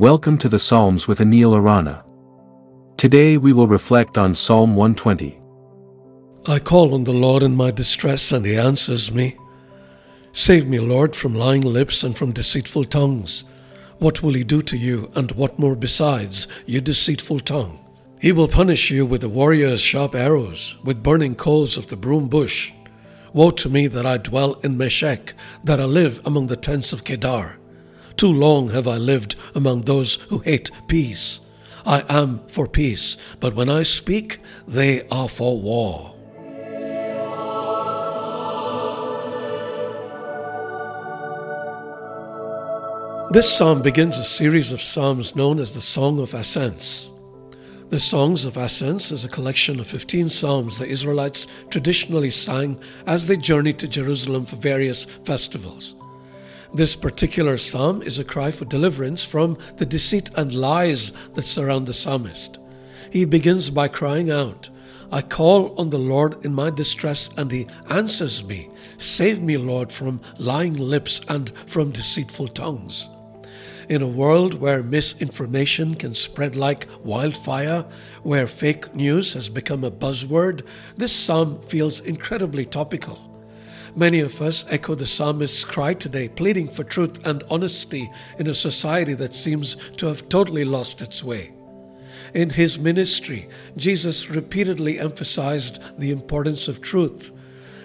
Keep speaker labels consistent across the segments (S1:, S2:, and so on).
S1: Welcome to the Psalms with Anil Arana. Today we will reflect on Psalm 120.
S2: I call on the Lord in my distress, and he answers me. Save me, Lord, from lying lips and from deceitful tongues. What will he do to you, and what more besides, you deceitful tongue? He will punish you with the warrior's sharp arrows, with burning coals of the broom bush. Woe to me that I dwell in Meshech, that I live among the tents of Kedar. Too long have I lived among those who hate peace. I am for peace, but when I speak, they are for war. This psalm begins a series of psalms known as the Song of Ascents. The Songs of Ascents is a collection of 15 psalms the Israelites traditionally sang as they journeyed to Jerusalem for various festivals. This particular psalm is a cry for deliverance from the deceit and lies that surround the psalmist. He begins by crying out, I call on the Lord in my distress, and he answers me. Save me, Lord, from lying lips and from deceitful tongues. In a world where misinformation can spread like wildfire, where fake news has become a buzzword, this psalm feels incredibly topical. Many of us echo the psalmist's cry today, pleading for truth and honesty in a society that seems to have totally lost its way. In his ministry, Jesus repeatedly emphasized the importance of truth.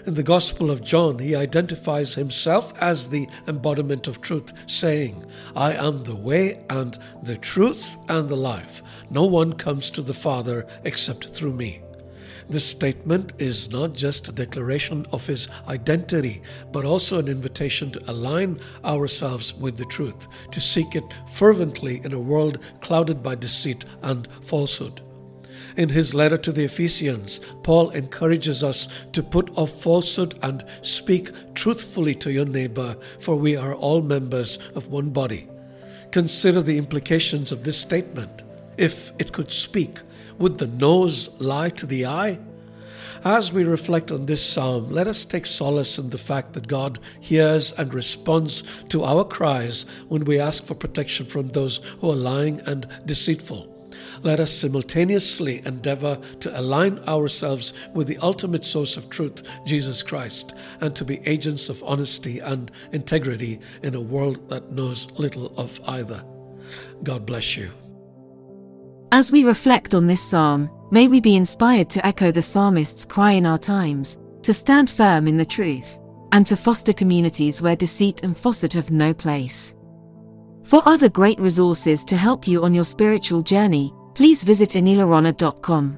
S2: In the Gospel of John, he identifies himself as the embodiment of truth, saying, I am the way and the truth and the life. No one comes to the Father except through me. This statement is not just a declaration of his identity, but also an invitation to align ourselves with the truth, to seek it fervently in a world clouded by deceit and falsehood. In his letter to the Ephesians, Paul encourages us to put off falsehood and speak truthfully to your neighbor, for we are all members of one body. Consider the implications of this statement. If it could speak, would the nose lie to the eye? As we reflect on this psalm, let us take solace in the fact that God hears and responds to our cries when we ask for protection from those who are lying and deceitful let us simultaneously endeavor to align ourselves with the ultimate source of truth, Jesus Christ, and to be agents of honesty and integrity in a world that knows little of either. God bless you.
S3: As we reflect on this psalm, may we be inspired to echo the psalmist's cry in our times, to stand firm in the truth, and to foster communities where deceit and falsehood have no place. For other great resources to help you on your spiritual journey, please visit anilarana.com.